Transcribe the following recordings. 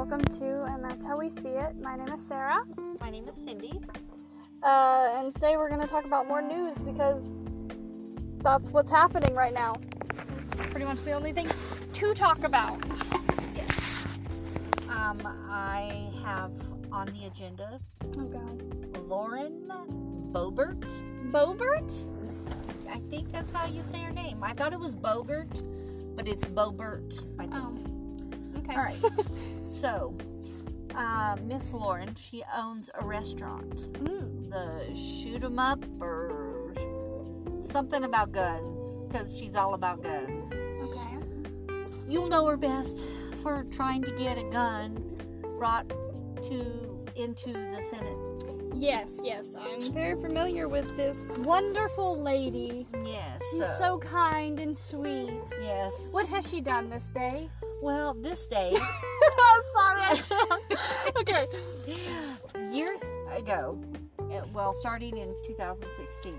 welcome to And That's How We See It. My name is Sarah, My name is Cindy. uh, and today we're going to talk about more news because that's what's happening right now. It's pretty much the only thing to talk about. Yes. Um, I have on the agenda Oh God. Lauren Boebert. Bobert? I think that's how you say her name. I thought it was Bogert, but it's Bobert. I think. Oh. Okay. All right. so, uh, Miss Lauren, she owns a restaurant. Mm. The Shoot 'em Up or something about guns, because she's all about guns. Okay. You'll know her best for trying to get a gun brought to into the Senate. Yes, yes, I'm very familiar with this wonderful lady. Yes. She's so kind and sweet. Yes. What has she done this day? Well, this day, I'm sorry. okay. years ago, uh, well, starting in 2016,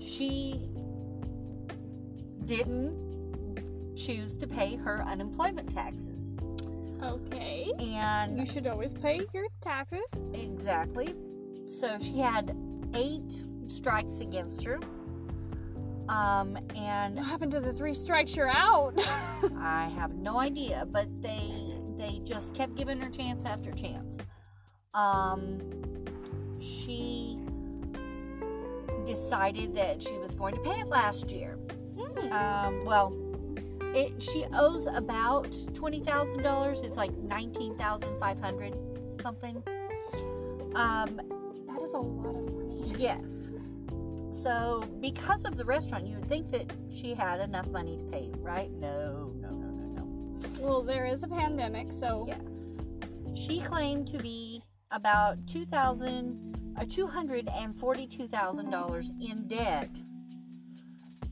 she didn't choose to pay her unemployment taxes. Okay. And You should always pay your taxes. Exactly. So she had eight strikes against her. Um, and What happened to the three strikes you're out? I have no idea, but they they just kept giving her chance after chance. Um, she decided that she was going to pay it last year. Hmm. Um, well, it she owes about twenty thousand dollars. It's like nineteen thousand five hundred something. Um, that is a lot of money. Yes. So, because of the restaurant, you would think that she had enough money to pay, right? No, no, no, no, no. Well, there is a pandemic, so Yes. She claimed to be about two thousand, uh, two hundred and forty-two thousand dollars in debt,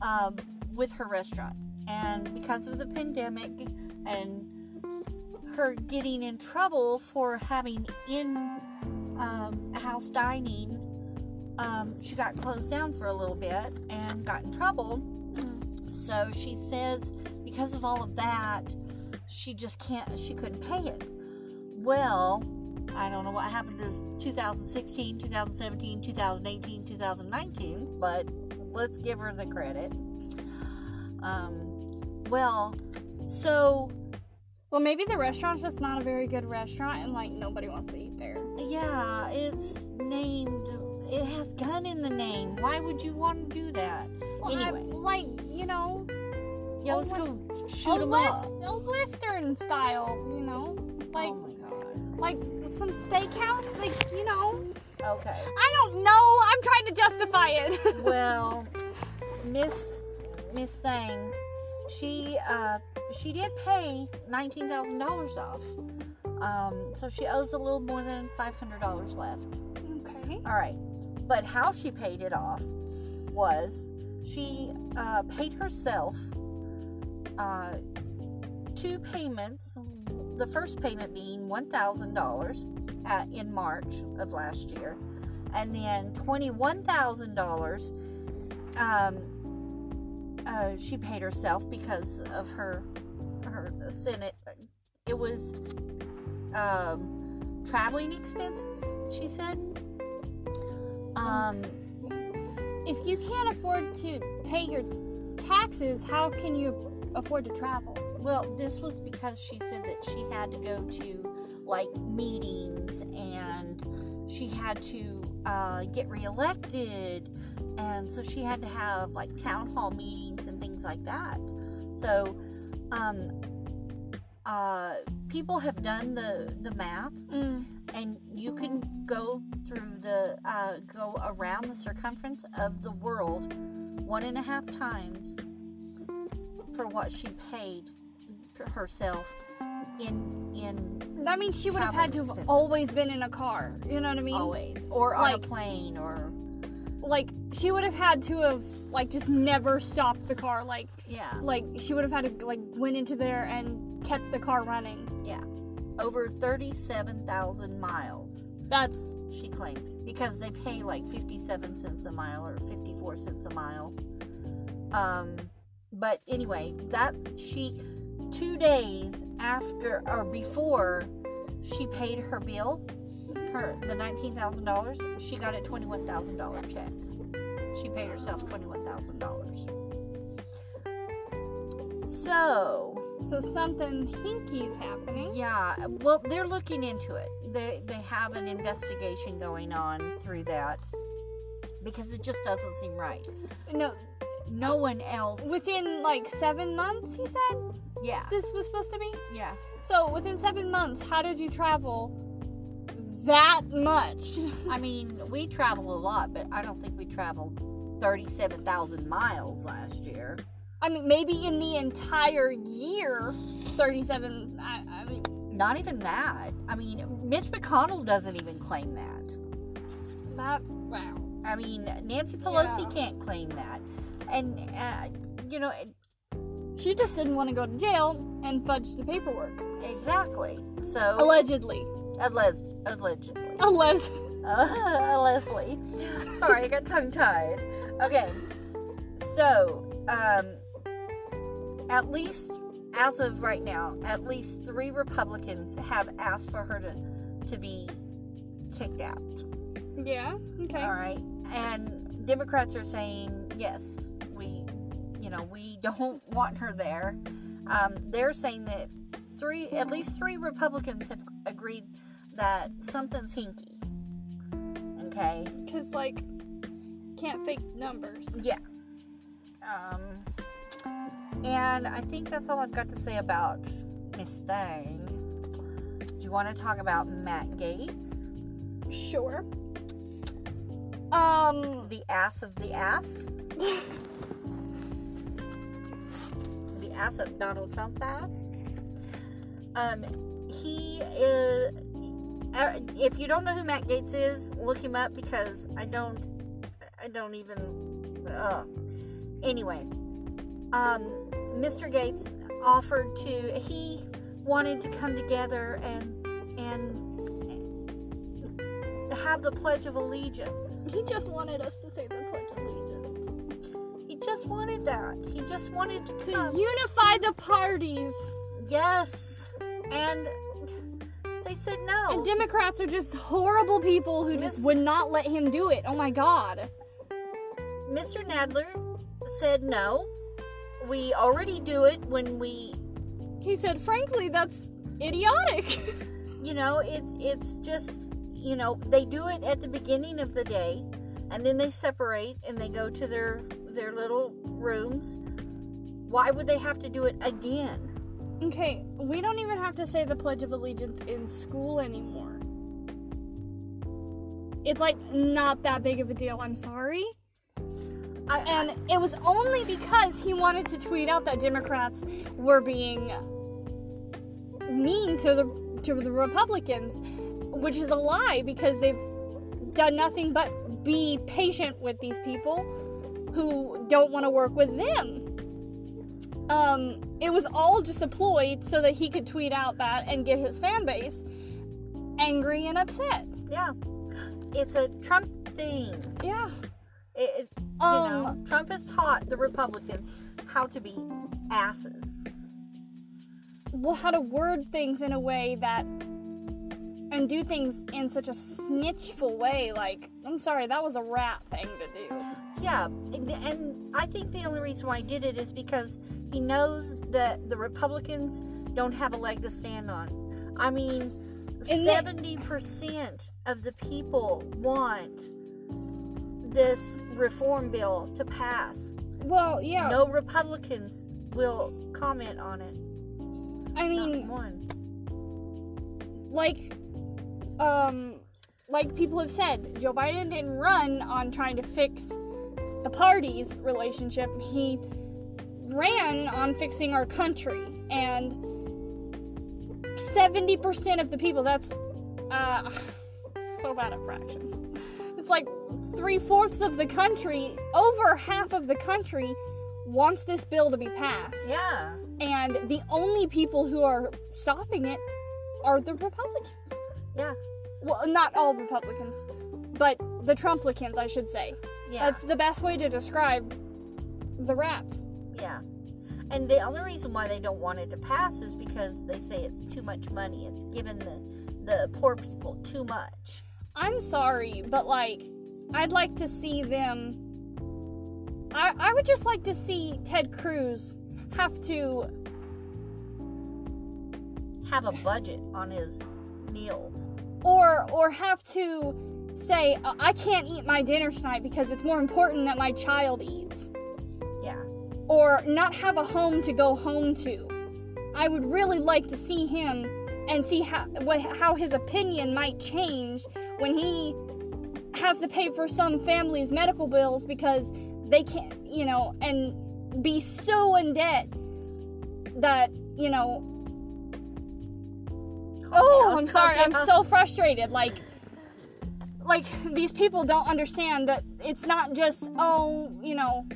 um, with her restaurant, and because of the pandemic and her getting in trouble for having in um, house dining, um, she got closed down for a little bit and got in trouble. So she says because of all of that, she just can't, she couldn't pay it. Well, I don't know what happened to 2016, 2017, 2018, 2019, but let's give her the credit. Um, well, so well, maybe the restaurant's just not a very good restaurant, and like nobody wants to eat there. yeah, it's named, it has gun in the name. Why would you want to do that? Well, I- Anyway. like you know, Yeah, let's go shoot them west, up. old western style. You know, like oh my god. like some steakhouse. Like you know, Okay. I don't know. I'm trying to justify it. well, Miss Miss Thing, she uh she did pay nineteen thousand dollars off. Um, so she owes a little more than five hundred dollars left. okay. All right, but how she paid it off was she uh, paid herself uh, two payments. The first payment being one thousand dollars in March of last year, and then twenty-one thousand dollars. Um, uh, she paid herself because of her her Senate. It was um, traveling expenses. She said. Um, If you can't afford to pay your taxes, how can you afford to travel? well, this was because she said that she had to go to like meetings and she had to uh, get reelected, and so she had to have like town hall meetings and things like that. So, um, uh, people have done the the map, Mm. And you can go through the uh, go around the circumference of the world one and a half times for what she paid for herself in in That means she would have had to have always been in a car. You know what I mean? always or on Like- a plane or Like she would have had to have like just never stopped the car. Like yeah like she would have had to like went into there and kept the car running. Over thirty seven thousand miles That's she claimed because they pay like 57 cents a mile or 54 cents a mile um but anyway that she two days after or before she paid her bill, her the nineteen thousand dollars, she got a twenty one thousand dollar check. She paid herself twenty one thousand dollars. So So something hinky is happening. yeah, well they're looking into it. They they have an investigation going on through that because it just doesn't seem right. No, No one else. within like seven months, you said yeah, this was supposed to be. yeah. So within seven months, how did you travel that much? I mean, we travel a lot, but I don't think we traveled 37,000 miles last year. I mean, maybe in the entire year, thirty-seven. I, I mean, Not even that. I mean, Mitch McConnell doesn't even claim that. that's wow. I mean, Nancy Pelosi Yeah. can't claim that. And, uh, you know, it- She just didn't want to go to jail and fudge the paperwork. exactly. So, Allegedly. alleged, allegedly. Unless. Uh, Leslie. Sorry, I got tongue tied. Okay. So, um, at least as of right now, at least three Republicans have asked for her to to be kicked out. Yeah. Okay. All right, and Democrats are saying yes, we, you know, we don't want her there. Um, they're saying that three, at least three Republicans have agreed that something's hinky. Okay. Because like, can't fake numbers. Yeah. Um, and I think that's all I've got to say about Miss Thing. Do you want to talk about Matt Gaetz, Sure. Um. the ass of the ass, the ass of Donald Trump's ass? Um, he is. uh, If you don't know who Matt Gaetz is, look him up because I don't. I don't even. Uh, anyway, um, Mr. Gaetz offered to. He wanted to come together and and have the Pledge of Allegiance. He just wanted us to say the Pledge of Allegiance. He just wanted that. He just wanted to To come. unify the parties. yes, and they said no. And Democrats are just horrible people who just would not let him do it. Oh my god. Mr. Nadler said no. We already do it when we, He said, frankly, that's idiotic. you know, it it's just, you know, they do it at the beginning of the day, and then they separate and they go to their their little rooms. Why would they have to do it again? okay, we don't even have to say the Pledge of Allegiance in school anymore. It's like not that big of a deal. I'm sorry. I, And it was only because he wanted to tweet out that Democrats were being mean to the to the Republicans, which is a lie because they've done nothing but be patient with these people who don't want to work with them. Um, it was all just a ploy so that he could tweet out that and get his fan base angry and upset. yeah, it's a Trump thing. Yeah. It, it, you Um, know, Trump has taught the Republicans how to be asses. well, how to word things in a way that and do things in such a snitchful way. Like, I'm sorry, that was a rat thing to do. Yeah, and, I think the only reason why he did it is because he knows that the Republicans don't have a leg to stand on. I mean, seventy percent of the people want this reform bill to pass. Well, yeah. No Republicans will comment on it. I mean, Not one. like, um, like people have said, Joe Biden didn't run on trying to fix the party's relationship. He ran on fixing our country, and seventy percent of the people. That's uh, so bad at fractions. It's like three fourths of the country, over half of the country, wants this bill to be passed. Yeah, And the only people who are stopping it are the Republicans. yeah, Well, not all Republicans, but the Trumplicans, I should say. yeah. That's the best way to describe the rats. Yeah. And the only reason why they don't want it to pass is because they say it's too much money. It's given the the poor people too much. I'm sorry, but like, I'd like to see them. I I would just like to see Ted Cruz have to Have a budget on his meals. or or have to say "Uh, I can't eat my dinner tonight because it's more important that my child eats Yeah. or not have a home to go home to. I would really like to see him and see how what, how his opinion might change when he has to pay for some families' medical bills because they can't, you know, and be so in debt that, you know, oh, I'm sorry. I'm so frustrated. Like like these people don't understand that it's not just oh, you know,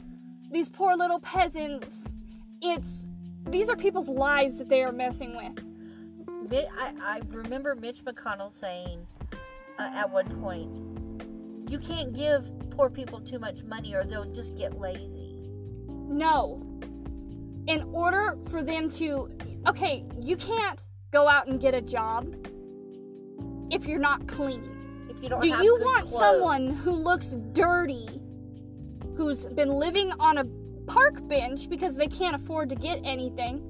these poor little peasants. It's these are people's lives that they are messing with. I, I remember Mitch McConnell saying uh, at one point, "You can't give poor people too much money, or they'll just get lazy." No. In order for them to okay, you can't go out and get a job if you're not clean. If you don't, Do you want clothes. someone who looks dirty, who's been living on a park bench because they can't afford to get anything,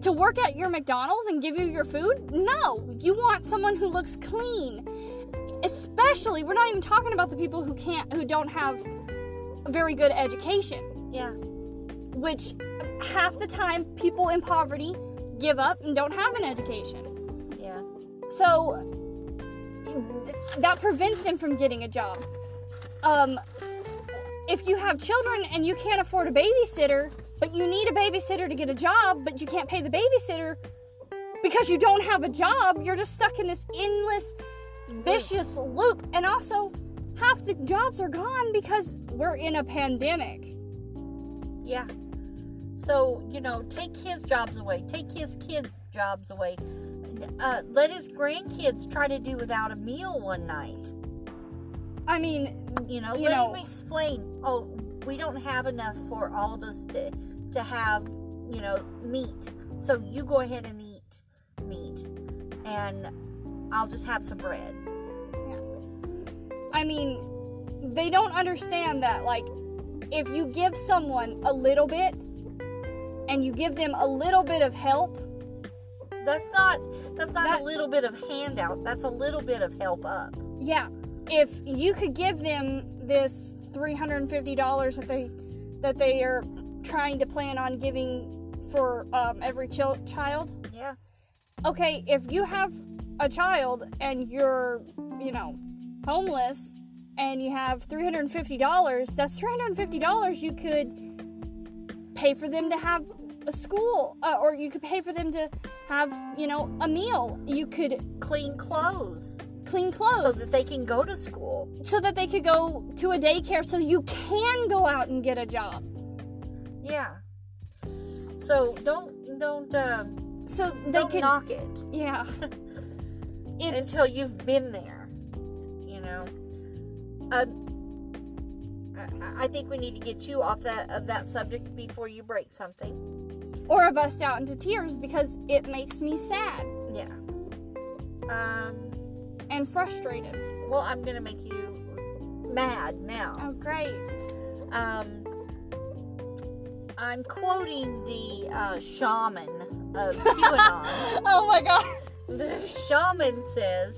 to work at your McDonald's and give you your food? No. You want someone who looks clean. Especially, we're not even talking about the people who can't, who don't have a very good education, Yeah, which half the time people in poverty give up and don't have an education. yeah, So that prevents them from getting a job. Um, if you have children and you can't afford a babysitter, but you need a babysitter to get a job, but you can't pay the babysitter because you don't have a job, you're just stuck in this endless, vicious loop. And also, half the jobs are gone because we're in a pandemic. yeah. So you know, take his jobs away. Take his kids' jobs away. Uh, let his grandkids try to do without a meal one night. I mean, You know, You let know- him explain. Oh, we don't have enough for all of us to to have, you know, meat. So you go ahead and eat meat, and I'll just have some bread. I mean, they don't understand that, like, if you give someone a little bit and you give them a little bit of help, That's not that's not That- a little bit of handout. That's a little bit of help up. yeah, if you could give them this $350 that they that they are trying to plan on giving for um, every chil- child, Yeah. okay, if you have a child and you're, you know, homeless and you have $350, that's $350 you could pay for them to have a school uh, or you could pay for them to have, you know, a meal. You could Clean clothes clean clothes. so that they can go to school. so that they could go to a daycare so you can go out and get a job. Yeah. So don't don't um, So they don't could knock it yeah. It's until you've been there. You know. Uh, I, I think we need to get you off that of that subject before you break something. or bust out into tears because it makes me sad Yeah. Um. and frustrated. Well, I'm gonna make you mad now. Oh great. Um. I'm quoting the uh, shaman of QAnon. oh my god. The shaman says,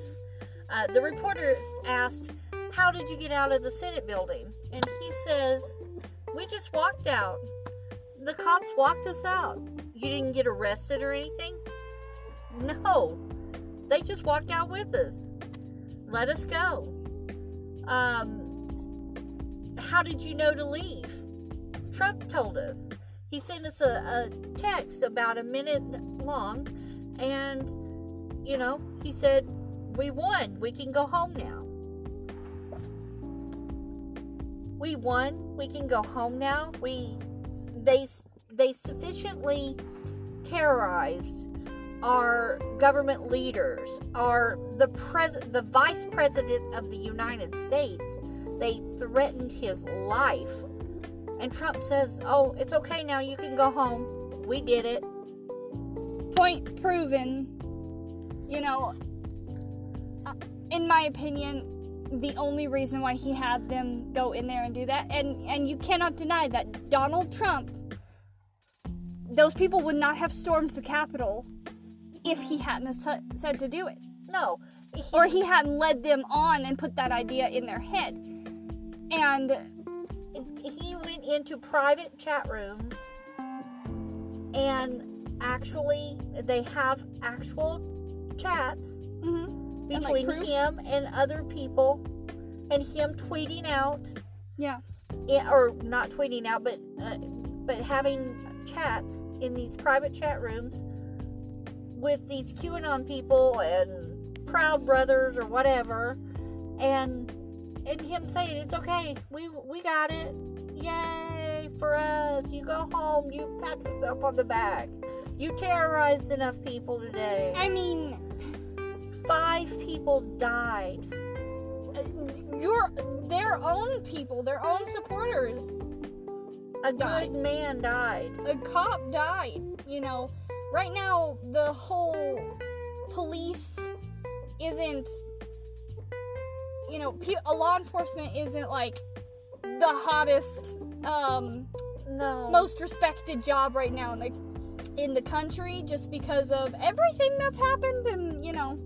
uh, the reporter asked, How did you get out of the Senate building? And he says, We just walked out. The cops walked us out. You didn't get arrested or anything? No. They just walked out with us. Let us go. Um, how did you know to leave? Trump told us. He sent us a, a text about a minute long, and you know, he said, "We won. We can go home now." We won. We can go home now. We they they sufficiently terrorized our government leaders, our the pres the vice president of the United States. They threatened his life And Trump says, "Oh, it's okay now. You can go home. We did it." Point proven. You know, uh, in my opinion, the only reason why he had them go in there and do that, and and you cannot deny that Donald Trump, those people would not have stormed the Capitol if he hadn't said to do it, No. He, or he hadn't led them on and put that idea in their head, and he went into private chat rooms and actually they have actual chats mhm, And, like, between him and other people and him tweeting out yeah, or not tweeting out but uh, but having chats in these private chat rooms with these QAnon people and Proud Brothers or whatever and and him saying it's okay. We we got it. Yay for us. You go home. You pat yourself on the back you terrorized enough people today I mean, five people died your their own people, their own supporters. a Died. good man died A cop died. You know, right now the whole police isn't. You know, pe- a law enforcement isn't like the hottest, um, no most respected job right now in the in the country, just because of everything that's happened, and you know,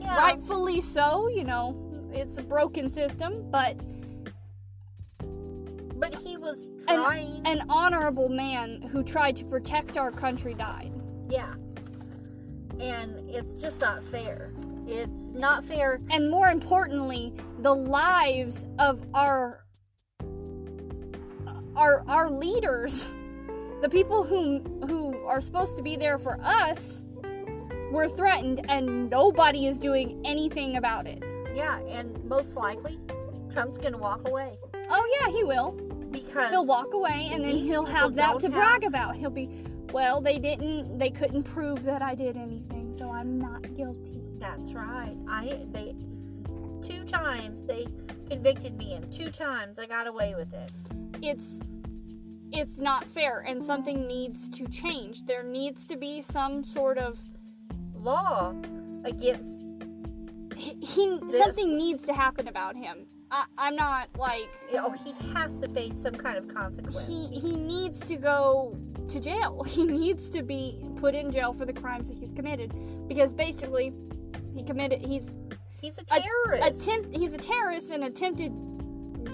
yeah. rightfully so. You know, it's a broken system, but But he was An- an honorable man who tried to protect our country died. yeah. And it's just not fair. It's not fair. And more importantly, the lives of our our our leaders, the people who who are supposed to be there for us, were threatened and nobody is doing anything about it. Yeah, and most likely, Trump's gonna walk away Oh yeah, he will. because He'll walk away and then he'll have that to have- brag about. He'll be, well, they didn't they couldn't prove that I did anything, so I'm not guilty. That's right. I they two times they convicted me, and two times I got away with it. it's it's not fair and something needs to change there needs to be some sort of Law against he, he something needs to happen about him I, i'm not like oh, he has to face some kind of consequence. he he needs to go to jail he needs to be put in jail for the crimes that he's committed because basically he committed he's He's a a- terrorist. attempt he's a terrorist and attempted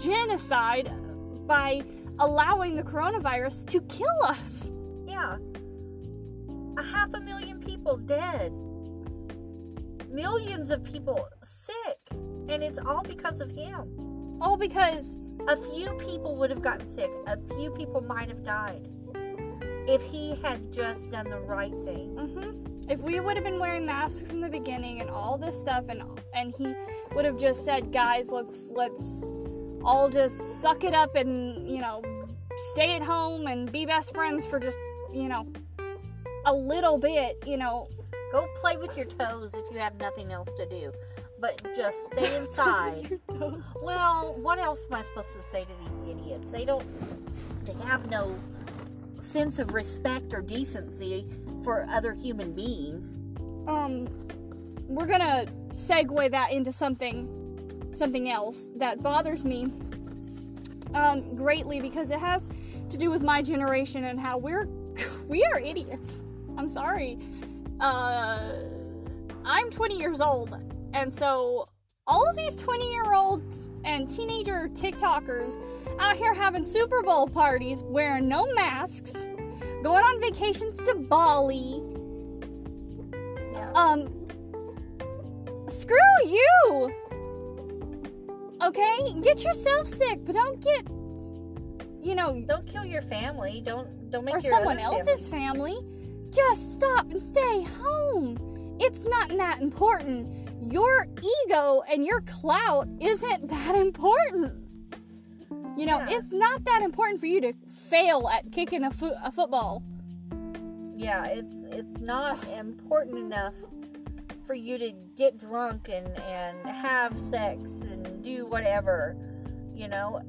genocide by allowing the coronavirus to kill us Yeah. A half a million people dead. Millions of people sick. And it's all because of him. all because A few people would have gotten sick. A few people might have died. If he had just done the right thing. hmm If we would have been wearing masks from the beginning and all this stuff, and and he would have just said, "Guys, let's let's all just suck it up and you know stay at home and be best friends for just you know a little bit," you know. Go play with your toes if you have nothing else to do. But just stay inside. well, what else am I supposed to say to these idiots? They don't. They have no sense of respect or decency for other human beings. um, we're gonna segue that into something something else that bothers me um greatly because it has to do with my generation and how we're we are idiots. I'm sorry. Uh I'm 20 years old and so all of these 20 year old and teenager TikTokers out here having Super Bowl parties wearing no masks, going on vacations to Bali, um, screw you! Okay? Get yourself sick, but don't get, you know, Don't kill your family. Don't don't make or your someone else's family. Just stop and stay home. It's not that important. Your ego and your clout isn't that important. You know, Yeah. it's not that important for you to fail at kicking a, fo- a football. Yeah, it's it's not important enough for you to get drunk and and have sex and do whatever. You know,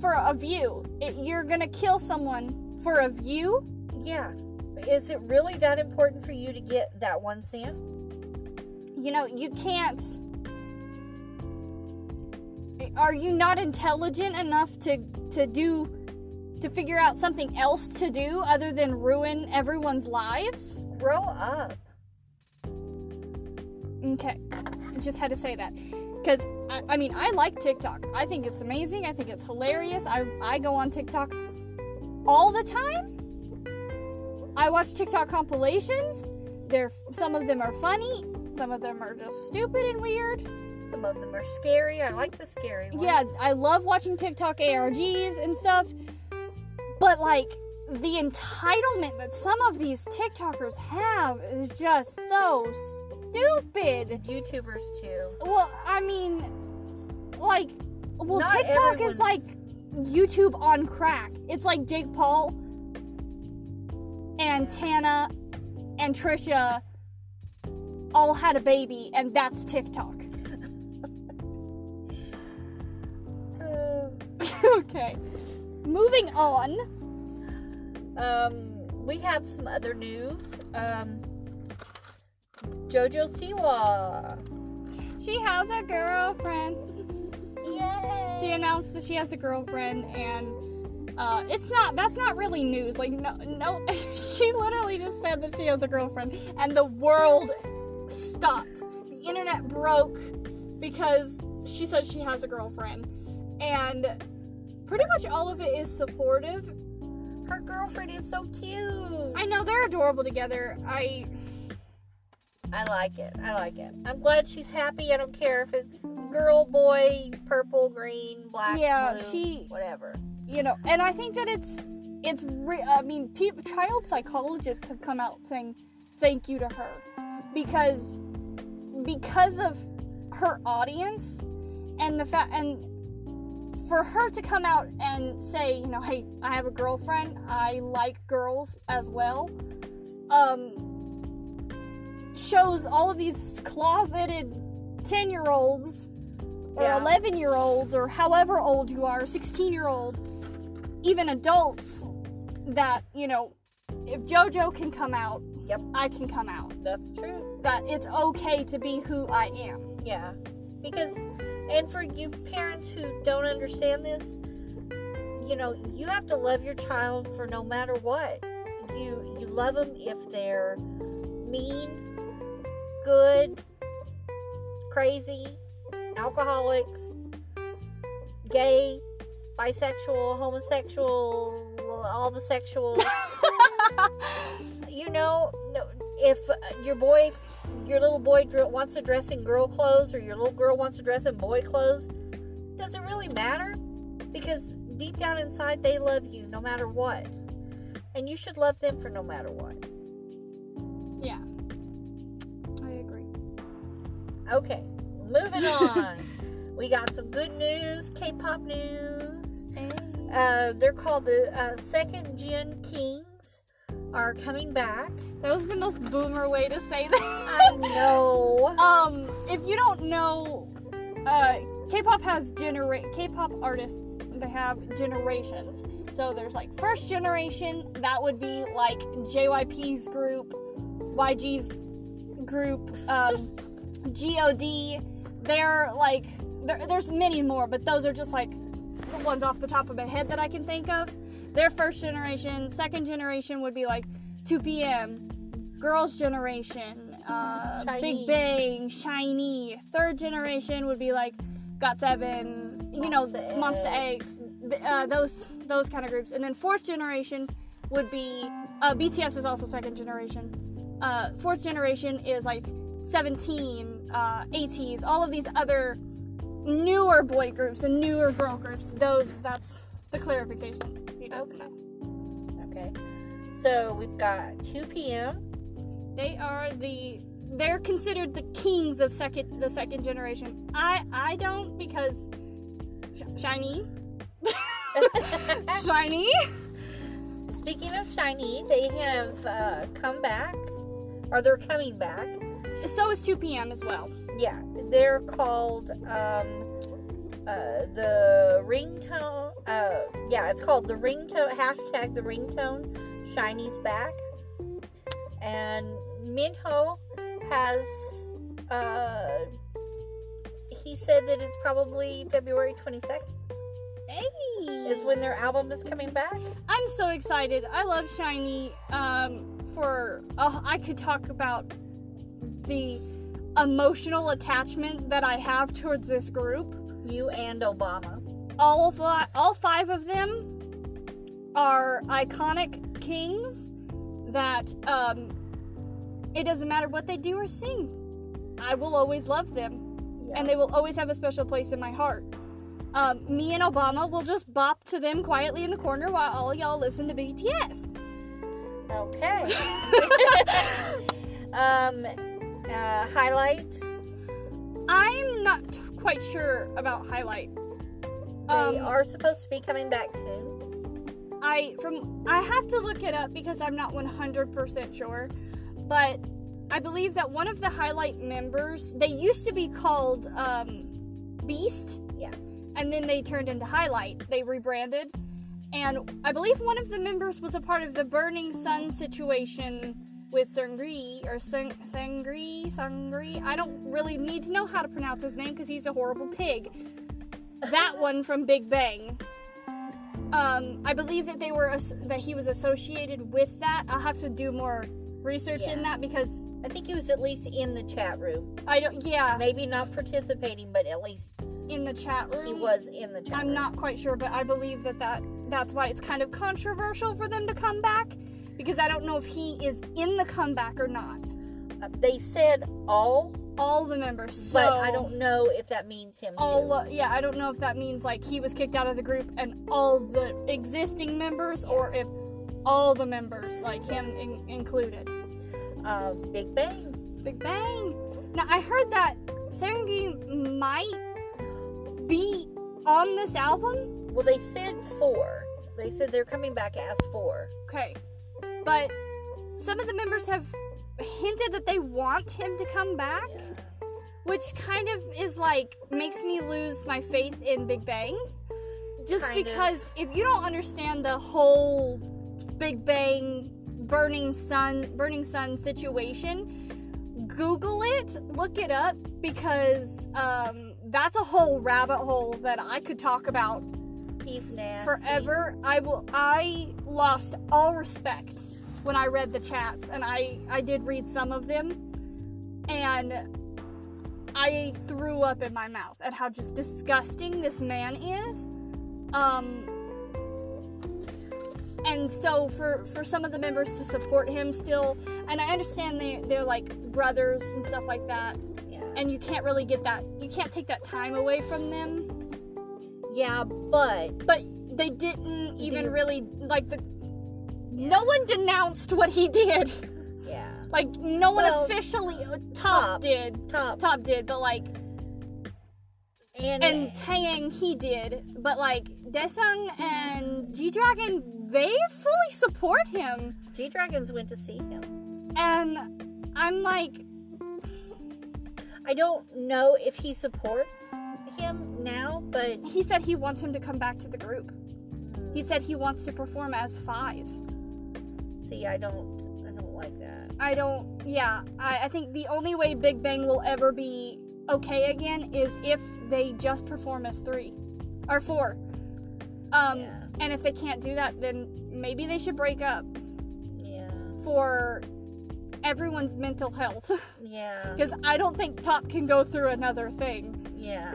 for a view. It, you're gonna kill someone for a view. Yeah. Is it really that important for you to get that one cent? You know, you can't. Are you not intelligent enough to to do to figure out something else to do other than ruin everyone's lives? Grow up. Okay, I just had to say that because I, I mean I like TikTok. I think it's amazing. I think it's hilarious. I I go on TikTok all the time. I watch TikTok compilations. They're some of them are funny. Some of them are just stupid and weird. Some of them are scary. I like the scary ones. Yeah, I love watching TikTok ARGs and stuff. But like the entitlement that some of these TikTokers have is just so stupid. YouTubers too. Well, I mean, like, well, Not TikTok everyone- is like YouTube on crack. It's like Jake Paul and Tana and Trisha all had a baby, and that's TikTok. Okay. Moving on. Um, we have some other news. Um, Jojo Siwa. She has a girlfriend. Yay! She announced that she has a girlfriend, and uh, it's not. That's not really news. Like no, no. she literally just said that she has a girlfriend, and the world stopped. The internet broke because she said she has a girlfriend, and pretty much all of it is supportive. Her girlfriend is so cute. I know they're adorable together. I I like it. I like it. I'm glad she's happy. I don't care if it's girl, boy, purple, green, black, Yeah, blue, she- whatever. you know, and I think that it's it's. Re- I mean, peop child psychologists have come out saying thank you to her because because of her audience and the fact and for her to come out and say, you know, hey, I have a girlfriend. I like girls as well. Um, shows all of these closeted ten year olds or Yeah. 11 year olds or however old you are 16 year old even adults that you know if jojo can come out Yep. i can come out That's true. that it's okay to be who i am Yeah. Because, and for you parents who don't understand this, you know, you have to love your child for no matter what. You you love them if they're mean, good, crazy, alcoholics, gay, bisexual, homosexual, all the sexuals. you know, if your boy, your little boy wants to dress in girl clothes or your little girl wants to dress in boy clothes, does it really matter? Because deep down inside, they love you no matter what. And you should love them for no matter what. yeah Okay, moving on. we got some good news, K pop news. Uh, they're called the uh, Second Gen Kings are coming back. that was the most boomer way to say that I know. um if you don't know uh k-pop has genera- k-pop artists they have generations so there's like first generation that would be like jyp's group yg's group um god they're like there, there's many more but those are just like the ones off the top of my head that i can think of. Their first generation second generation would be like 2pm girls generation uh, big bang SHINee. Third generation would be like GOT7 you know Monsta X uh, those those kind of groups. And then fourth generation would be uh, bts is also second generation. Uh, fourth generation is like 17 uh, ATEEZ all of these other newer boy groups and newer girl groups those that's the clarification you don't Okay. know Okay. So we've got 2 p.m. they are the they're considered the kings of second the second generation i i don't because sh- SHINee SHINee Speaking of SHINee, they have uh, come back, or they're coming back. So is 2 p.m as well Yeah, they're called um, uh, the ringtone. uh, yeah, it's called the ringtone hashtag the ringtone SHINee's back, and Minho has uh, he said that it's probably February twenty second Hey. is when their album is coming back. I'm so excited. I love SHINee. Um, for oh, I could talk about the emotional attachment that I have towards this group. You and Obama. All fi- all five of them are iconic kings that um, it doesn't matter what they do or sing. I will always love them, Yeah. and they will always have a special place in my heart. Um, me and Obama will just bop to them quietly in the corner while all y'all listen to BTS. Okay. um, uh, highlight. I'm not quite sure about highlight. They Um, are supposed to be coming back soon. I from I have to look it up because I'm not 100% sure, but I believe that one of the highlight members they used to be called um, Beast. Yeah. And then they turned into Highlight. They rebranded, and I believe one of the members was a part of the Burning Sun situation with Sangri or Sang- Sangri Sangri. I don't really need to know how to pronounce his name because he's a horrible pig. That one from Big Bang. Um, I believe that they were that he was associated with that. I'll have to do more research in that because I think he was at least in the chat room. I don't. Yeah, Maybe not participating, but at least in the chat room. he was in the chat I'm room. not quite sure, but I believe that, that that's why it's kind of controversial for them to come back because I don't know if he is in the comeback or not. Uh, they said all, All the members, so but I don't know if that means him. all. Uh, yeah, I don't know if that means like he was kicked out of the group and all the existing members, or if all the members, like him in- included. Uh, Big Bang. Big Bang. Now I heard that Serengi might be on this album. Well, they said four. They said they're coming back as four. Okay. But some of the members have hinted that they want him to come back, which kind of is like makes me lose my faith in Big Bang. Just Kind of. because if you don't understand the whole Big Bang burning sun burning sun situation, Google it, look it up because um, that's a whole rabbit hole that I could talk about forever i will i lost all respect when i read the chats and i i did read some of them and i threw up in my mouth at how just disgusting this man is um and so for for some of the members to support him still and i understand they they're like brothers and stuff like that Yeah. and you can't really get that you can't take that time away from them Yeah, but but they didn't even didn't- really like the no one denounced what he did. Yeah, like no one Well, officially uh, top, Top. did. Top. Top did but like and and Taeyang he did. But like Daesung and G Dragon they fully support him. G Dragons went to see him. and I'm like I don't know if he supports him now, but he said he wants him to come back to the group. He said he wants to perform as five see, I don't, I don't like that. I don't. Yeah, I, I think the only way Big Bang will ever be okay again is if they just perform as three or four. Um, Yeah. and if they can't do that, then maybe they should break up Yeah, for everyone's mental health. yeah, Because I don't think Top can go through another thing. yeah.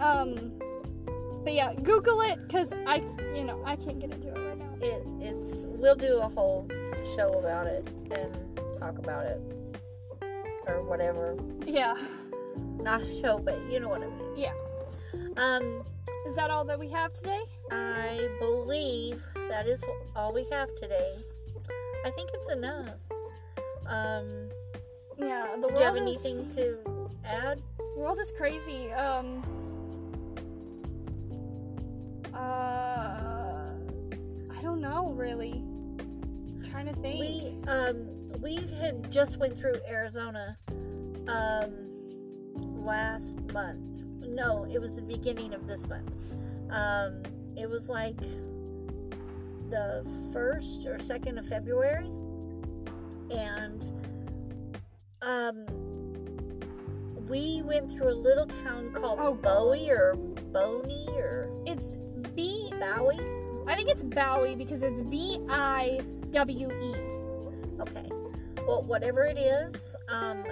Um, but yeah, Google it because I, you know, I can't get into it right now. It, it's. We'll do a whole show about it and talk about it or whatever. Yeah, Not a show, but you know what I mean. yeah. Um, Is that all that we have today? I believe that is all we have today. I think it's enough. Um, Yeah, the do you have world is- anything to add? world is crazy. Um. Uh. I don't know really. trying to think. We um we had just went through Arizona um last month. No, it was the beginning of this month. Um it was like the first or second of February, and um, we went through a little town called Oh, Bowie or Boney or It's B. Bowie. I think it's Bowie because it's B I W E. Okay. Well, whatever it is, um,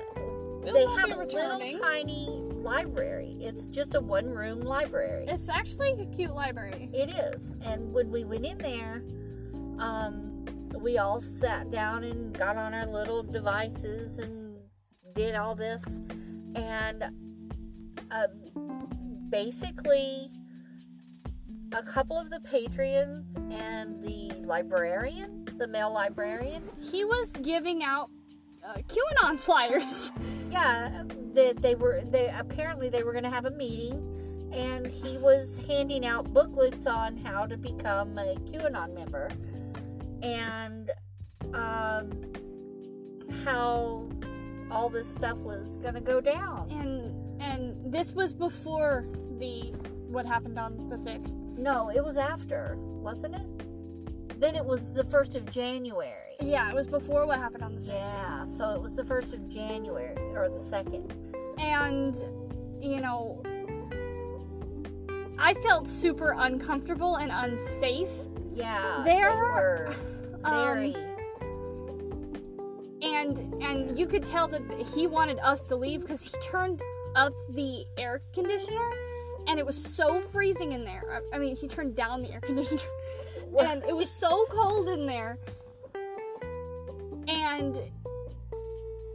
they have a returning. little tiny library. It's just a one-room library. It's actually a cute library. It is. And when we went in there, um, we all sat down and got on our little devices and did all this. And uh, basically, a couple of the patrons and the librarian, the male librarian, He was giving out uh, QAnon flyers. yeah, that they were they apparently they were going to have a meeting, and he was handing out booklets on how to become a QAnon member, and um, how all this stuff was going to go down. and and this was before the what happened on the sixth. No, it was after, wasn't it? Then it was the first of January. Yeah, it was before what happened on the sixth. Yeah, so it was the first of January or the second. And you know, I felt super uncomfortable and unsafe. Yeah, There were um, very. and and you could tell that he wanted us to leave because he turned up the air conditioner and it was so freezing in there. I, I mean he turned down the air conditioner. And it was so cold in there. And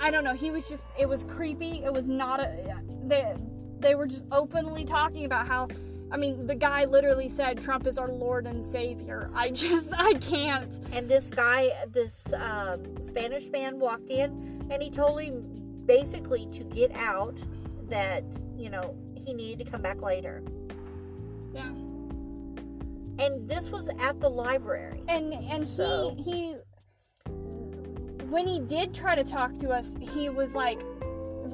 i don't know he was just it was creepy. It was not a they they were just openly talking about how i mean the guy literally said trump is our lord and savior. I just i can't. And this guy, this um, Spanish man walked in and he told him basically to get out that, you know, he needed to come back later. yeah And this was at the library. and and So- he he when he did try to talk to us he was like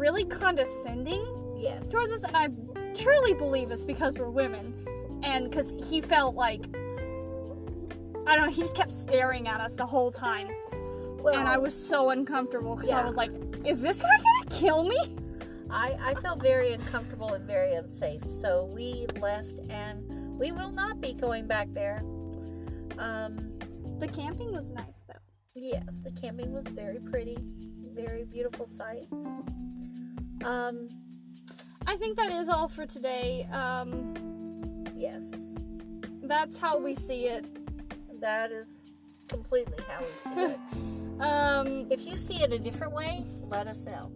really condescending Yes. towards us and i truly believe it's because we're women and because he felt like i don't know he just kept staring at us the whole time Well, and i was so uncomfortable because i was like is this guy gonna kill me I, I felt very uncomfortable and very unsafe. So we left and we will not be going back there. Um, the camping was nice though Yes, the camping was very pretty, very beautiful sights. Um, i think that is all for today um yes, that's how we see it that is completely how we see it. um if you see it a different way, let us know.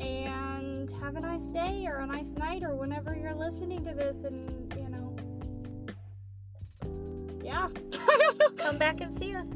And have a nice day or a nice night or whenever you're listening to this and you know yeah Come back and see us.